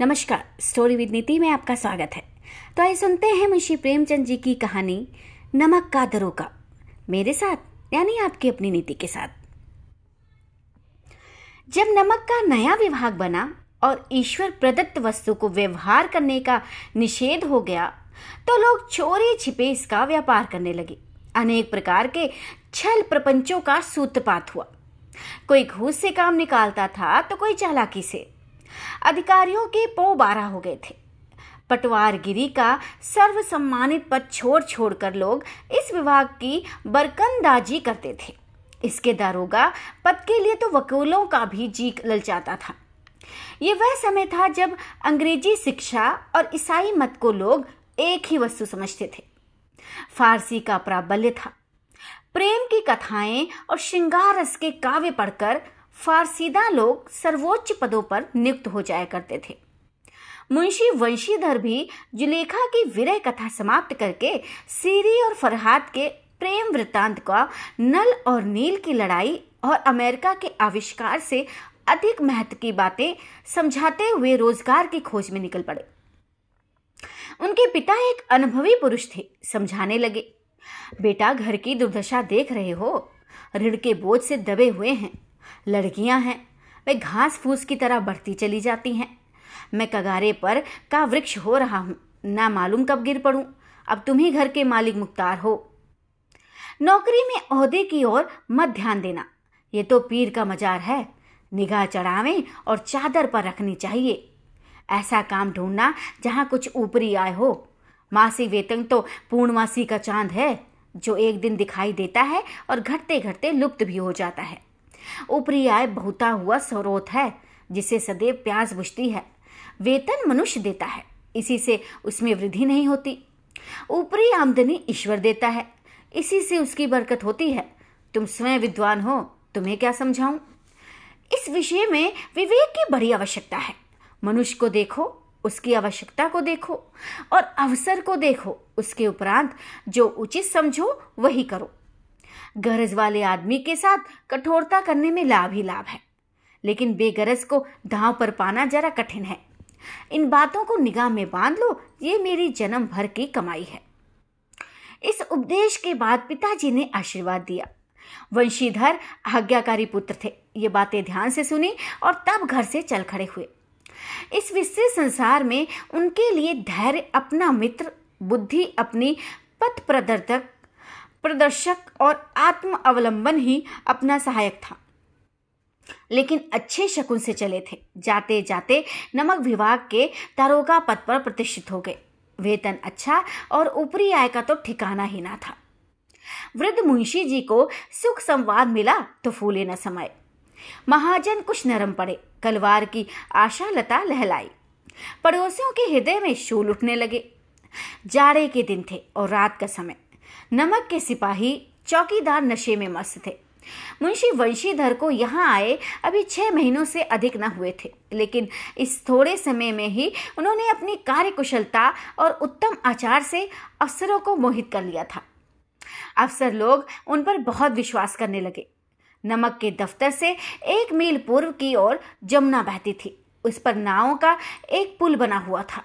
नमस्कार story with नीति में आपका स्वागत है। तो आइए सुनते हैं मुंशी प्रेमचंद जी की कहानी, नमक का दरोगा। मेरे साथ, यानी आपकी अपनी नीति के साथ। जब नमक का नया विभाग बना और ईश्वर प्रदत्त वस्तु को व्यवहार करने का निषेध हो गया तो लोग चोरी छिपे इसका व्यापार करने लगे। अनेक प्रकार के छल प्रपंचों का सूत्रपात हुआ। कोई घूस से काम निकालता था तो कोई चालाकी से। अधिकारियों के पो बारह हो गए थे। पटवारगिरी का सर्व सम्मानित पद छोड़ छोड़कर लोग इस विभाग की बरकंदाजी करते थे। इसके दारोगा पद के लिए तो वकीलों का भी जी ललचाता था। ये वह समय था जब अंग्रेज़ी शिक्षा और ईसाई मत को लोग एक ही वस्तु समझते थे। फारसी का प्राबल्य था। प्रेम की कथाएँ और श्रृंगार रस के काव्य पढ़कर फारसीदा लोग सर्वोच्च पदों पर नियुक्त हो जाया करते थे। मुंशी वंशीधर भी जुलेखा की विरह कथा समाप्त करके सीरी और फरहाद के प्रेम वृत्तांत का नल और नील की लड़ाई और अमेरिका के आविष्कार से अधिक महत्व की बातें समझाते हुए रोज़गार की खोज में निकल पड़े। उनके पिता एक अनुभवी पुरुष थे, समझाने लगे, बेटा, घर की दुर्दशा देख रहे हो, ऋण के बोझ से दबे हुए हैं। लड़कियाँ हैं। वे घास फूस की तरह बढ़ती चली जाती हैं। मैं कगारे पर का वृक्ष हो रहा हूँ। ना मालूम कब गिर पड़ूं। अब तुम ही घर के मालिक मुख्तार हो। नौकरी में ओहदे की ओर मत ध्यान देना। ये तो पीर का मजार है। निगाह चढ़ावें और चादर पर रखनी चाहिए। ऐसा काम ढूंढना जहाँ कुछ ऊपरी आय हो। मासी वेतन तो पूर्णमासी का चाँद है, जो एक दिन दिखाई देता है और घटते घटते लुप्त भी हो जाता है। ऊपरी आय बहुता हुआ स्रोत है, जिसे सदैव प्यास बुझती है। वेतन मनुष्य देता है, इसी से उसमें वृद्धि नहीं होती। ऊपरी आमदनी ईश्वर देता है, इसी से उसकी बरकत होती है। तुम स्वयं विद्वान हो, तुम्हें क्या समझाऊं? इस विषय में विवेक की बड़ी आवश्यकता है। मनुष्य को देखो, उसकी आवश्यकता को देखो, और अवसर को देखो, उसके उपरांत जो उचित समझो, वही करो। गरज वाले आदमी के साथ कठोरता करने में लाभ ही लाभ है। लेकिन बेगरज को दांव पर पाना जरा कठिन है। इन बातों को निगाह में बाँध लो, ये मेरी जन्म भर की कमाई है। इस उपदेश के बाद पिताजी ने आशीर्वाद दिया। वंशीधर आज्ञाकारी पुत्र थे। ये बातें ध्यान से सुनी और तब घर से चल खड़े हुए। इस विस्तृत संसार में उनके लिए धैर्य, अपना मित्र, बुद्धि अपनी पथ प्रदर्शक प्रदर्शक और आत्म अवलंबन ही अपना सहायक था। लेकिन अच्छे शकुन से चले थे। जाते जाते नमक विभाग के दारोगा पद पर प्रतिष्ठित हो गए। वेतन अच्छा और ऊपरी आय का तो ठिकाना ही ना था। वृद्ध मुंशी जी को सुख संवाद मिला तो फूले न समय। महाजन कुछ नरम पड़े। कलवार की आशा लता लहलाई। पड़ोसियों के हृदय में शूल उठने लगे। जाड़े के दिन थे और रात का समय। नमक के सिपाही चौकीदार नशे में मस्त थे। मुंशी वंशीधर को यहाँ आए अभी छह महीनों से अधिक न हुए थे, लेकिन इस थोड़े समय में ही उन्होंने अपनी कार्यकुशलता और उत्तम आचार से अफसरों को मोहित कर लिया था। अफसर लोग उन पर बहुत विश्वास करने लगे। नमक के दफ्तर से एक मील पूर्व की ओर जमुना बहती थी। उस पर नावों का एक पुल बना हुआ था।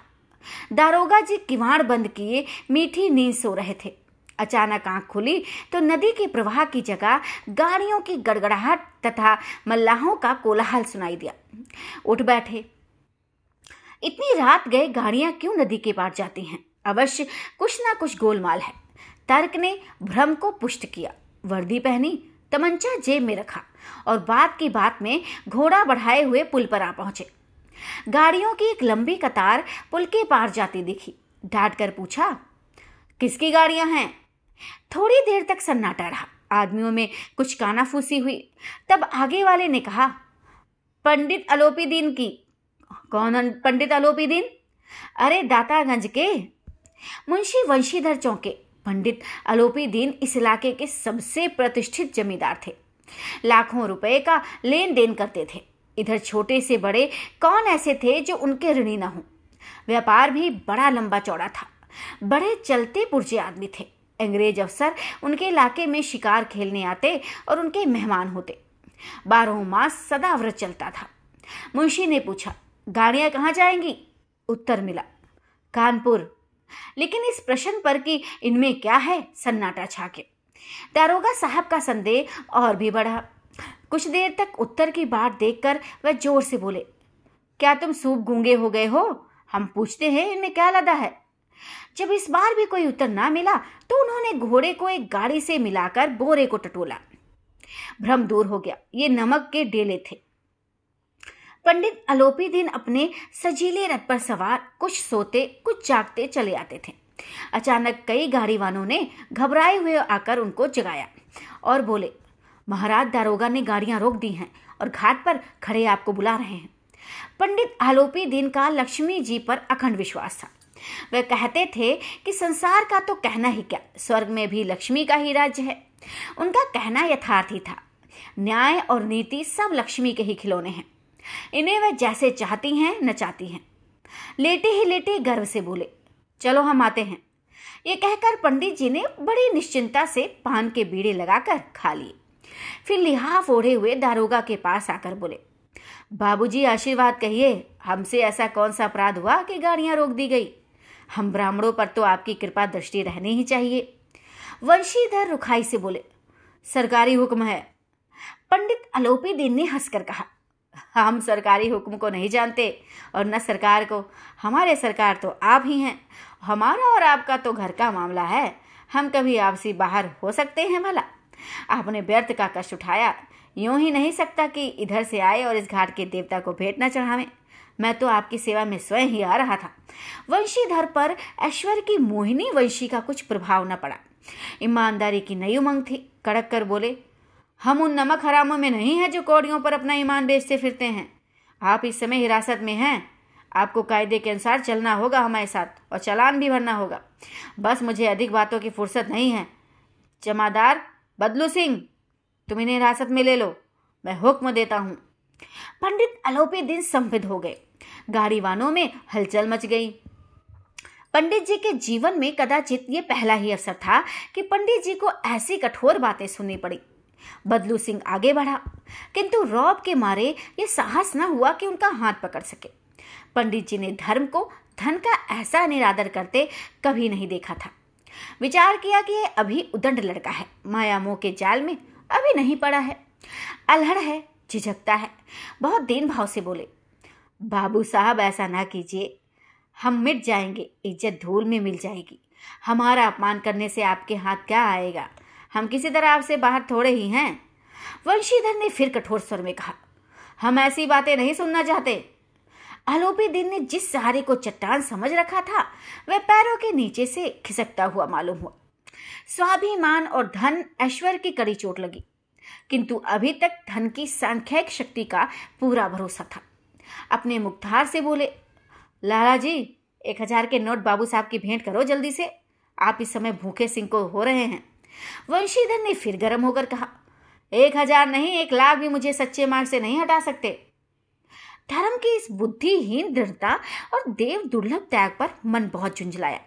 दारोगा जी किवाड़ बंद किए मीठी नींद सो रहे थे। अचानक आँख खुली तो नदी के प्रवाह की जगह गाड़ियों की गड़गड़ाहट तथा मल्लाहों का कोलाहल सुनाई दिया। उठ बैठे। इतनी रात गए गाड़ियाँ क्यों नदी के पार जाती हैं? अवश्य कुछ ना कुछ गोलमाल है। तर्क ने भ्रम को पुष्ट किया। वर्दी पहनी, तमंचा जेब में रखा और बात की बात में घोड़ा बढ़ाए हुए पुल पर आ पहुँचे। गाड़ियों की एक लंबी कतार पुल के पार जाती दिखी। डांट कर पूछा, किसकी गाड़ियाँ हैं? थोड़ी देर तक सन्नाटा रहा। आदमियों में कुछ कानाफूसी हुई। तब आगे वाले ने कहा, पंडित अलोपी दीन की कौन पंडित अलोपी दीन अरे, दातागंज के। मुंशी वंशीधर चौके। पंडित अलोपी दीन इस इलाके के सबसे प्रतिष्ठित जमींदार थे। लाखों रुपए का लेन देन करते थे। इधर छोटे से बड़े कौन ऐसे थे जो उनके ऋणी न हो? व्यापार भी बड़ा लंबा चौड़ा था। बड़े चलते पुरजे आदमी थे। अंग्रेज़ अफसर उनके इलाके में शिकार खेलने आते और उनके मेहमान होते। बारह मास सदा व्रत चलता था। मुंशी ने पूछा, गाड़ियाँ कहाँ जाएँगी? उत्तर मिला, कानपुर। लेकिन इस प्रश्न पर कि इनमें क्या है? सन्नाटा छा के दारोगा साहब का संदेह और भी बढ़ा। कुछ देर तक उत्तर की बात देखकर वह ज़ोर से बोले, क्या तुम सूप गूँगे हो गए हो? हम पूछते हैं इनमें क्या लदा है? जब इस बार भी कोई उत्तर ना मिला तो उन्होंने घोड़े को एक गाड़ी से मिलाकर बोरे को टटोला। भ्रम दूर हो गया। ये नमक के डेले थे। पंडित अलोपी दिन अपने सजीले रथ पर सवार, कुछ सोते, कुछ जागते चले आते थे। अचानक कई गाड़ी वालों ने घबराए हुए आकर उनको जगाया और बोले, महाराज, दारोगा ने गाड़ियाँ रोक दी हैं और घाट पर खड़े आपको बुला रहे हैं। पंडित आलोपी दिन का लक्ष्मी जी पर अखंड विश्वास था। वह कहते थे कि संसार का तो कहना ही क्या? स्वर्ग में भी लक्ष्मी का ही राज्य है। उनका कहना यथार्थ था। न्याय और नीति सब लक्ष्मी के ही खिलौने हैं। इन्हें वह जैसे चाहती हैं नचाती हैं। लेटे ही लेटे गर्व से बोले, चलो हम आते हैं। ये कहकर पंडित जी ने बड़ी निश्चिंता से पान के बीड़े लगाकर खा लिए। फिर लिहाफ ओढ़े हुए दारोगा के पास आकर बोले, बाबूजी आशीर्वाद कहिए, हमसे ऐसा कौन सा अपराध हुआ कि गाड़ियाँ रोक दी गई? हम ब्राह्मणों पर तो आपकी कृपा दृष्टि रहनी ही चाहिए। वंशीधर रुखाई से बोले, सरकारी हुक्म है। पंडित अलोपी दिन ने हंसकर कहा, हम सरकारी हुक्म को नहीं जानते और न सरकार को, हमारे सरकार तो आप ही हैं। हमारा और आपका तो घर का मामला है, हम कभी आपसी बाहर हो सकते हैं भला। आपने व्यर्थ का कष्ट उठाया यूँ ही नहीं सकता कि इधर से आए और इस घाट के देवता को भेंट न चढ़ावे। मैं तो आपकी सेवा में स्वयं ही आ रहा था। वंशीधर पर ऐश्वर्य की मोहिनी वंशी का कुछ प्रभाव न पड़ा। ईमानदारी की नई उमंग थी। कड़क कर बोले, हम उन नमक हरामों में नहीं हैं जो कौड़ियों पर अपना ईमान बेचते फिरते हैं। आप इस समय हिरासत में हैं। आपको कायदे के अनुसार चलना होगा हमारे साथ और चलान भी भरना होगा। बस मुझे अधिक बातों की फुर्सत नहीं है। जमादार बदलू सिंह तुम इन्हें हिरासत में ले लो। मैं हुक्म देता हूँ। पंडित अलोपी दिन संपित हो गए। गाड़ी वानों में हलचल मच गई। पंडित जी के जीवन में कदाचित ये पहला ही अवसर था कि पंडित जी को ऐसी कठोर बातें सुननी पड़ी। बदलू सिंह आगे बढ़ा। किंतु रौब के मारे ये साहस न हुआ कि उनका हाथ पकड़ सके। पंडित जी ने धर्म को, धन का ऐसा निरादर करते कभी नहीं देखा था। विचार किया कि यह अभी उदंड लड़का है। माया मोह के जाल में अभी नहीं पड़ा है। अलहड़ है, झिझकता है। बहुत दीन भाव से बोले, बाबू साहब, ऐसा ना कीजिए। हम मिट जाएँगे, इज़्ज़त धूल में मिल जाएगी। हमारा अपमान करने से आपके हाथ क्या आएगा? हम किसी तरह आपसे बाहर थोड़े ही हैं। वंशीधर ने फिर कठोर स्वर में कहा, हम ऐसी बातें नहीं सुनना चाहते। आलोपी दिन ने जिस सहारे को चट्टान समझ रखा था, वह पैरों के नीचे से खिसकता हुआ मालूम हुआ। स्वाभिमान और धन ऐश्वर्य की कड़ी चोट लगी। किंतु अभी तक धन की सांख्यिक शक्ति का पूरा भरोसा था। अपने मुख्तार से बोले, लाला जी, एक हज़ार के नोट बाबू साहब की भेंट करो जल्दी से। आप इस समय भूखे सिंह को हो रहे हैं। वंशीधर ने फिर गर्म होकर कहा, एक हज़ार नहीं, एक लाख भी मुझे सच्चे मार्ग से नहीं हटा सकते। धर्म की इस बुद्धिहीन दृढ़ता और देव दुर्लभ त्याग पर मन बहुत झुंझलाया।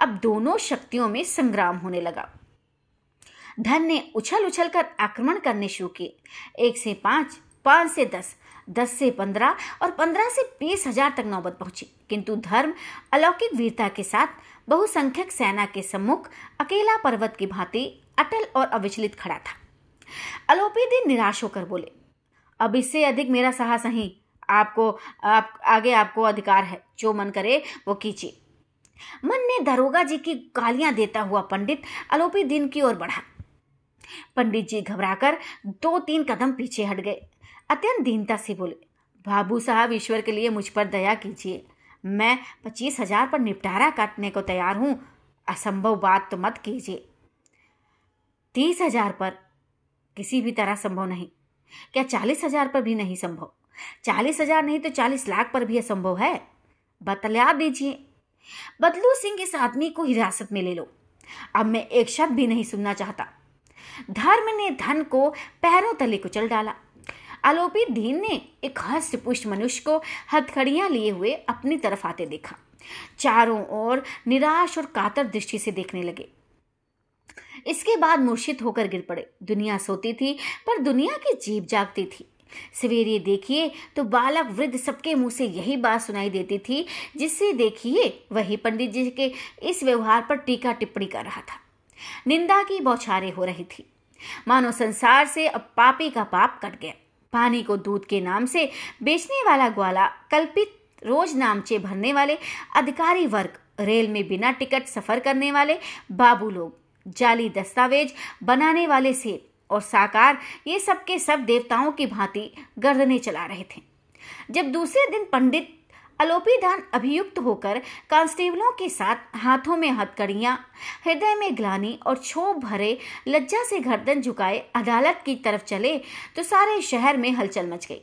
अब दोनों शक्तियों में संग्राम होने लगा। धन ने उछल उछल कर आक्रमण करने शुरू किए। एक से पाँच पाँच से दस दस से पंद्रह और पंद्रह से बीस हज़ार तक नौबत पहुँची। किंतु धर्म अलौकिक वीरता के साथ बहुसंख्यक सेना के सम्मुख अकेला पर्वत की भांति अटल और अविचलित खड़ा था। अलोपी दिन निराश होकर बोले, अब इससे अधिक मेरा साहस नहीं। आपको, आप, आगे आपको अधिकार है, जो मन करे वो कीजिए। मन में दरोगा जी की गालियाँ देता हुआ पंडित अलोपी दिन की ओर बढ़ा। पंडित जी घबराकर दो तीन कदम पीछे हट गए। अत्यंत दीनता से बोले, बाबू साहब, ईश्वर के लिए मुझ पर दया कीजिए। मैं पच्चीस हज़ार पर निपटारा काटने को तैयार हूँ। असंभव बात तो मत कीजिए। तीस हज़ार पर किसी भी तरह संभव नहीं। क्या चालीस हज़ार पर भी नहीं संभव? चालीस हज़ार नहीं तो चालीस लाख पर भी असंभव है। बतला दीजिए। बदलू सिंह इस आदमी को हिरासत में ले लो। अब मैं एक शब्द भी नहीं सुनना चाहता। धर्म ने धन को पैरों तले कुचल डाला। आलोपी दीन ने एक हस्त पुष्ट मनुष्य को हथखड़ियाँ लिए हुए अपनी तरफ़ आते देखा। चारों ओर निराश और कातर दृष्टि से देखने लगे। इसके बाद मूर्छित होकर गिर पड़े। दुनिया सोती थी, पर दुनिया की जीप जागती थी। सवेरे देखिए तो बालक वृद्ध सबके मुँह से यही बात सुनाई देती थी, जिससे देखिए, वही पंडित जी के इस व्यवहार पर टीका टिप्पणी कर रहा था। निंदा की बौछारें हो रही थी। मानो संसार से अब पापी का पाप कट गया। पानी को दूध के नाम से बेचने वाला ग्वाला, कल्पित रोज नामचे भरने वाले अधिकारी वर्ग, रेल में बिना टिकट सफ़र करने वाले बाबू लोग, जाली दस्तावेज़ बनाने वाले सेठ और साकार ये सब के सब देवताओं की भांति गर्दने चला रहे थे। जब दूसरे दिन पंडित अलोपीदान अभियुक्त होकर कांस्टेबलों के साथ हाथों में हथकड़ियाँ, हृदय में ग्लानी और क्षोभ भरे लज्जा से गर्दन झुकाए अदालत की तरफ़ चले तो सारे शहर में हलचल मच गई।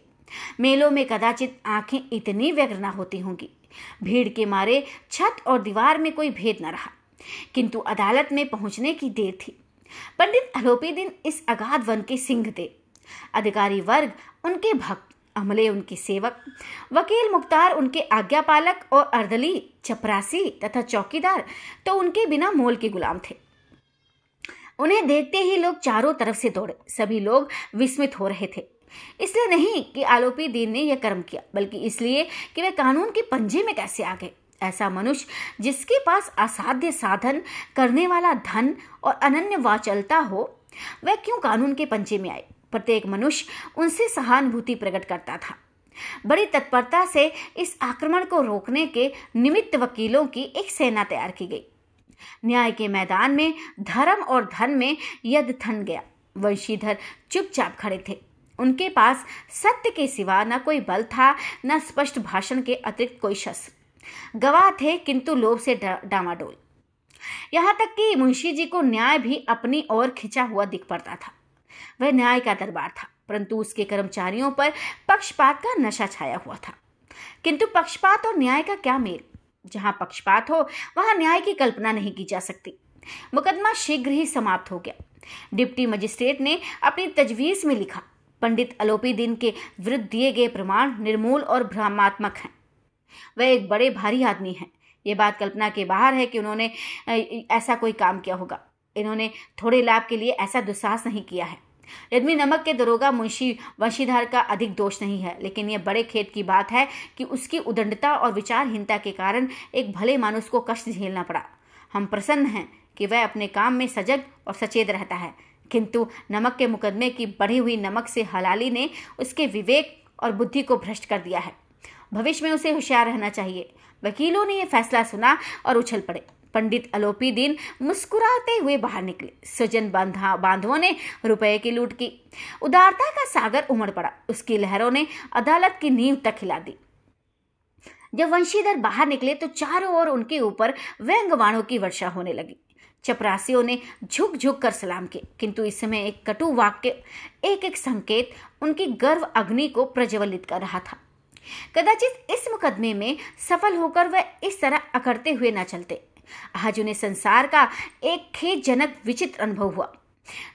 मेलों में कदाचित आँखें इतनी व्यग्र न होती होंगी। भीड़ के मारे छत और दीवार में कोई भेद न रहा। किंतु अदालत में पहुँचने की देर थी। पंडित अलोपी दिन इस अगाध वन के सिंह थे। अधिकारी वर्ग, उनके भक्त, अमले उनके सेवक, वकील मुख्तार उनके आज्ञापालक और अर्दली, चपरासी तथा चौकीदार तो उनके बिना मोल के गुलाम थे। उन्हें देखते ही लोग चारों तरफ़ से दौड़े। सभी लोग विस्मित हो रहे थे। इसलिए नहीं कि आलोपी दीन ने यह कर्म किया, बल्कि इसलिए कि वे कानून के पंजे में कैसे आ गए। ऐसा मनुष्य जिसके पास असाध्य साधन, करने वाला धन और अनन्य वाचलता हो, वह क्यों कानून के पंजे में आए? प्रत्येक मनुष्य उनसे सहानुभूति प्रकट करता था। बड़ी तत्परता से इस आक्रमण को रोकने के निमित्त वकीलों की एक सेना तैयार की गई। न्याय के मैदान में धर्म और धन में यद थन गया। वंशीधर चुपचाप खड़े थे। उनके पास सत्य के सिवा न कोई बल था, न स्पष्ट भाषण के अतिरिक्त कोई शस्त्र। गवाह थे किंतु लोभ से डामाडोल। यहाँ तक कि मुंशी जी को न्याय भी अपनी ओर खिंचा हुआ दिख पड़ता था। वह न्याय का दरबार था, परंतु उसके कर्मचारियों पर पक्षपात का नशा छाया हुआ था। किंतु पक्षपात और न्याय का क्या मेल? जहाँ पक्षपात हो, वहाँ न्याय की कल्पना नहीं की जा सकती। मुकदमा शीघ्र ही समाप्त हो गया। डिप्टी मजिस्ट्रेट ने अपनी तजवीज में लिखा, पंडित अलोपी दिन के विरुद्ध दिए गए प्रमाण निर्मूल और भ्रमात्मक हैं। वह एक बड़े भारी आदमी हैं। ये बात कल्पना के बाहर है कि उन्होंने ऐसा कोई काम किया होगा। इन्होंने थोड़े लाभ के लिए ऐसा दुस्साहस नहीं किया है। यदि नमक के दरोगा मुंशी, वंशीधार का अधिक दोष नहीं है, लेकिन यह बड़े खेत की बात है कि उसकी उदंडता और विचारहीनता के कारण एक भले मानुष को कष्ट झेलना पड़ा। हम प्रसन्न हैं कि वह अपने काम में सजग और सचेत रहता है। किंतु नमक के मुकदमे की बढ़ी हुई नमक से हलाली ने उसके विवेक और बुद्धि को भ्रष्ट कर दिया है। भविष्य में उसे होशियार रहना चाहिए। वकीलों ने यह फैसला सुना और उछल पड़े। पंडित अलोपी दिन मुस्कुराते हुए बाहर निकले। सजन बांधा, बांधवों ने रुपए की लूट की। उदारता का सागर उमड़ पड़ा। उसकी लहरों ने अदालत की नींव तक हिला दी। जब वंशीधर बाहर निकले तो चारों ओर उनके ऊपर व्यंगवाणों की वर्षा होने लगी। चपरासियों ने झुक झुक कर सलाम किए। किंतु इस समय एक कटु वाक्य एक एक संकेत उनकी गर्व अग्नि को प्रज्वलित कर रहा था। कदाचित इस मुकदमे में सफल होकर वह इस तरह अकड़ते हुए न चलते। आज उन्हें संसार का एक खेदजनक विचित्र अनुभव हुआ।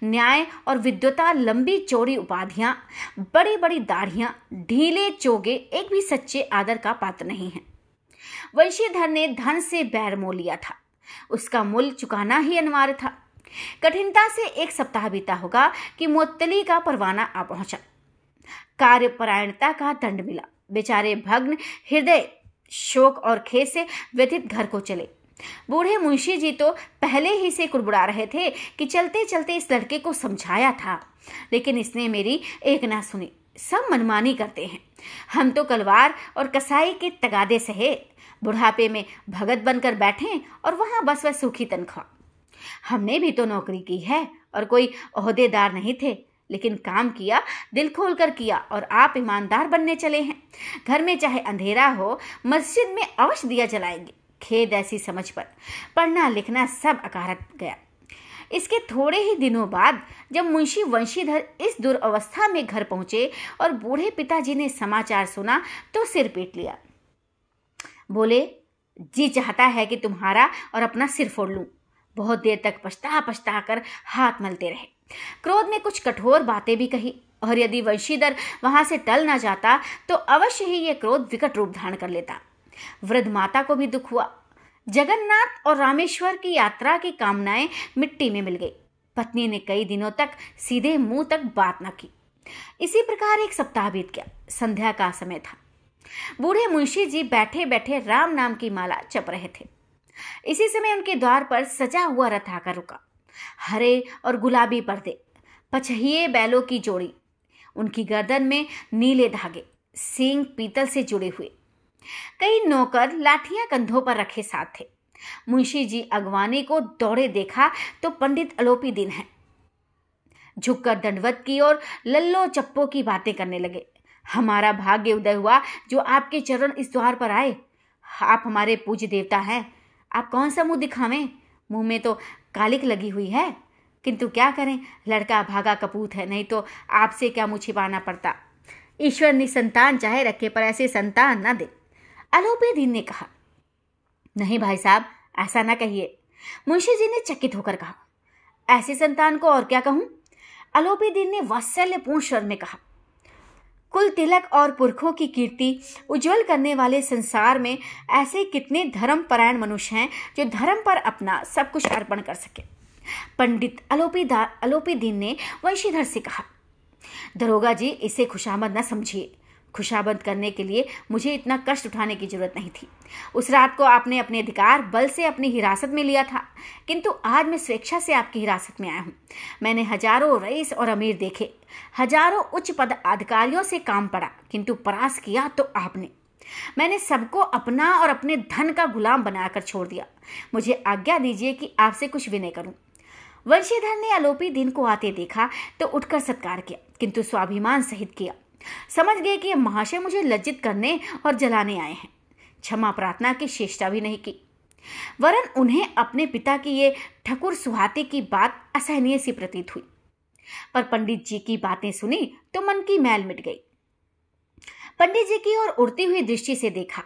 न्याय और विद्वता लंबी चौड़ी उपाधियाँ बड़ी बड़ी दाढ़ियाँ, ढीले चोगे एक भी सच्चे आदर का पात्र नहीं है। वंशीधर ने धन से बैर मोल लिया था। उसका मूल्य चुकाना ही अनिवार्य था। कठिनता से एक सप्ताह बीता होगा कि मुअत्तली का परवाना आ पहुँचा। कार्यपरायणता का दंड मिला। बेचारे भग्न हृदय शोक और खेत से व्यथित घर को चले। बूढ़े मुंशी जी तो पहले ही से कुड़बुड़ा रहे थे कि चलते चलते इस लड़के को समझाया था। लेकिन इसने मेरी एक ना सुनी, सब मनमानी करते हैं। हम तो कलवार और कसाई के तगादे सहे बुढ़ापे में भगत बनकर बैठे और वहाँ बस वह सूखी तनख्वाह। हमने भी तो नौकरी की है और कोई अहदेदार नहीं थे। लेकिन काम किया, दिल खोल कर किया और आप ईमानदार बनने चले हैं। घर में चाहे अंधेरा हो, मस्जिद में अवश्य दिया जलाएँगे। खेद ऐसी समझ पर। पढ़ना लिखना सब अकारत गया। इसके थोड़े ही दिनों बाद जब मुंशी वंशीधर इस दुर्अवस्था में घर पहुँचे और बूढ़े पिताजी ने समाचार सुना तो सिर पीट लिया। बोले, जी चाहता है कि तुम्हारा और अपना सिर फोड़ लूँ। बहुत देर तक पछता पछता कर हाथ मलते रहे। क्रोध में कुछ कठोर बातें भी कही, और यदि वंशीधर वहाँ से टल ना जाता तो अवश्य ही यह क्रोध विकट रूप धारण कर लेता। वृद्ध माता को भी दुख हुआ। जगन्नाथ और रामेश्वर की यात्रा की कामनाएँ मिट्टी में मिल गई। पत्नी ने कई दिनों तक सीधे मुँह तक बात न की। इसी प्रकार एक सप्ताह बीत गया। संध्या का समय था। बूढ़े मुंशी जी बैठे बैठे राम नाम की माला चप रहे थे। इसी समय उनके द्वार पर सजा हुआ रथ आकर रुका। हरे और गुलाबी पर्दे, पछहिए बैलों की जोड़ी, उनकी गर्दन में नीले धागे, सींग पीतल से जुड़े हुए। कई नौकर लाठियाँ कंधों पर रखे साथ थे। मुंशी जी अगवानी को दौड़े देखा तो पंडित अलोपी दिन है। झुककर दंडवत की और लल्लो चप्पो की बातें करने लगे। हमारा भाग्य उदय हुआ जो आपके चरण इस द्वार पर आए। आप हमारे पूज्य देवता हैं। आप कौन सा मुँह दिखावें? मुँह में तो कालिक लगी हुई है। किंतु क्या करें? लड़का भागा कपूत है, नहीं तो आपसे क्या मुँह छिपाना पड़ता? ईश्वर ने संतान चाहे रखे, पर ऐसे संतान न दे। अलोपे दीन ने कहा, नहीं भाई साहब, ऐसा ना कहिए। मुंशी जी ने चकित होकर कहा, ऐसी संतान को और क्या कहूँ? अलोपी दीन ने वात्सल्यपूर्ण स्वर में कहा कुल तिलक और पुरखों की कीर्ति उज्जवल करने वाले संसार में ऐसे कितने धर्म परायण मनुष्य हैं जो धर्म पर अपना सब कुछ अर्पण कर सके। पंडित अलोपी अलोपी दीन ने वंशीधर से कहा, दरोगा जी, इसे खुशामद न समझिए। खुशाबंद करने के लिए मुझे इतना कष्ट उठाने की ज़रूरत नहीं थी। उस रात को आपने अपने अधिकार बल से अपनी हिरासत में लिया था, किंतु आज मैं स्वेच्छा से आपकी हिरासत में आया हूँ। मैंने हज़ारों रईस और अमीर देखे, हज़ारों उच्च पद अधिकारियों से काम पड़ा, किंतु परास किया तो आपने। मैंने सबको अपना और अपने धन का गुलाम बनाकर छोड़ दिया। मुझे आज्ञा दीजिए कि आपसे कुछ विनय करूँ। वंशीधर ने आलोपी दिन को आते देखा तो उठकर सत्कार किया, किंतु स्वाभिमान सहित किया। समझ गए कि महाशय मुझे लज्जित करने और जलाने आए हैं। क्षमा प्रार्थना की शेषता भी नहीं की। वरन उन्हें अपने पिता की ये ठकुर सुहाते की बात असहनीय सी प्रतीत हुई। पर पंडित जी की बातें सुनी तो मन की मैल मिट गई। पंडित जी की ओर उड़ती हुई दृष्टि से देखा।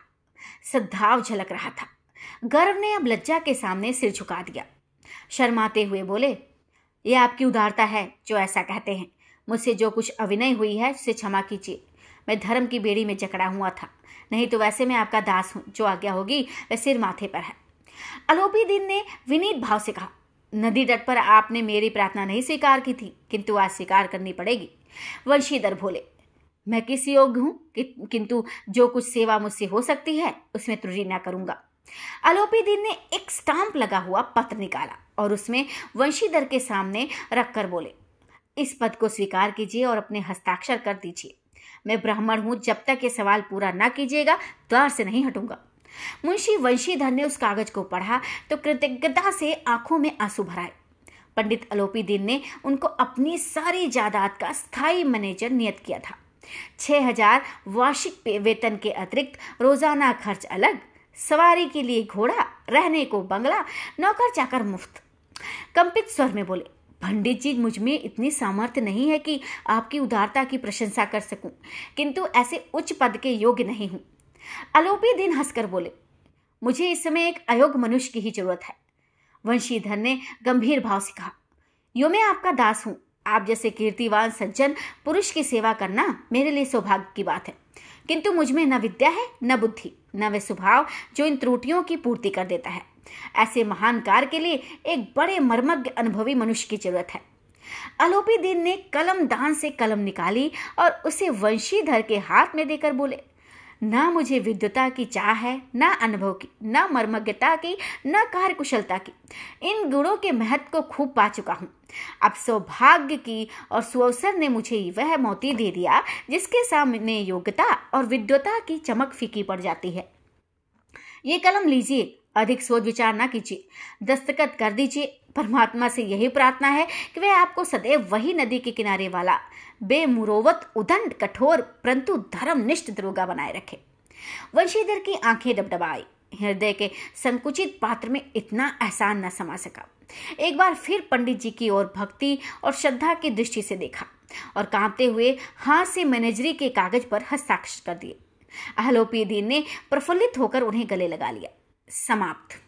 सद्भाव झलक रहा था। गर्व ने अब लज्जा के सामने सिर झुका दिया। शर्माते हुए बोले यह आपकी उदारता है जो ऐसा कहते हैं। मुझसे जो कुछ अविनय हुई है उसे क्षमा कीजिए। मैं धर्म की बेड़ी में जकड़ा हुआ था। नहीं तो वैसे मैं आपका दास हूँ जो आज्ञा होगी वह सिर माथे पर है। अलोपी दिन ने विनीत भाव से कहा नदी तट पर आपने मेरी प्रार्थना नहीं स्वीकार की थी किंतु आज स्वीकार करनी पड़ेगी। वंशीधर बोले मैं किस योग्य हूँ कि, किंतु जो कुछ सेवा मुझसे हो सकती है उसमें त्रुटि न करूँगा। अलोपी दिन ने एक स्टाम्प लगा हुआ पत्र निकाला और उसमें वंशीधर के सामने रखकर बोले इस पद को स्वीकार कीजिए और अपने हस्ताक्षर कर दीजिए। मैं ब्राह्मण हूँ, जब तक ये सवाल पूरा ना कीजिएगा, द्वार से नहीं हटूँगा। मुंशी वंशीधर ने उस कागज़ को पढ़ा तो कृतज्ञता से आँखों में आँसू भराए। पंडित अलोपी दिन ने उनको अपनी सारी जायदाद का स्थायी मैनेजर नियत किया था। छह हज़ार वार्षिक वेतन के अतिरिक्त रोज़ाना खर्च अलग, सवारी के लिए घोड़ा, रहने को बंगला, नौकर चाकर मुफ़्त। कंपित स्वर में बोले पंडित जी, मुझमें इतनी सामर्थ्य नहीं है कि आपकी उदारता की प्रशंसा कर सकूँ। किंतु ऐसे उच्च पद के योग्य नहीं हूँ। अलोपी दिन हंसकर बोले, मुझे इस समय एक अयोग्य मनुष्य की ही ज़रूरत है। वंशीधर ने गंभीर भाव से कहा, यो मैं आपका दास हूँ। आप जैसे कीर्तिवान सज्जन, पुरुष की सेवा करना मेरे लिए सौभाग्य की बात है। किंतु मुझमें न विद्या है, न बुद्धि, न वे स्वभाव जो इन त्रुटियों की पूर्ति कर देता है। ऐसे महान कार्य के लिए एक बड़े मर्मज्ञ अनुभवी मनुष्य की ज़रूरत है। अलोपी दीन ने कलम दान से कलम निकाली और उसे वंशीधर के हाथ में देकर बोले, न मुझे विद्युता की चाह है, न अनुभव की, न मर्मज्ञता की, न कार्य कुशलता की। इन गुणों के महत्व को खूब पा चुका हूँ। अब सौभाग्य की और सुअवसर ने मुझे वह मोती दे दिया, जिसके सामने योग्यता और विद्वता की चमक फीकी पड़ जाती है। ये कलम लीजिए। अधिक सोच विचार ना कीजिए, दस्तखत कर दीजिए। परमात्मा से यही प्रार्थना है कि वह आपको सदैव वही नदी के किनारे वाला, बेमुरोवत, उदंड, कठोर, परंतु धर्मनिष्ठ दरोगा बनाए रखे। वंशीधर की आँखें डबडबाई। हृदय के संकुचित पात्र में इतना एहसान न समा सका। एक बार फिर पंडित जी की ओर भक्ति और श्रद्धा की दृष्टि से देखा और कांपते हुए हाथ से मैनेजरी के कागज़ पर हस्ताक्षर कर दिए। अहलोपी दीन ने प्रफुल्लित होकर उन्हें गले लगा लिया। समाप्त।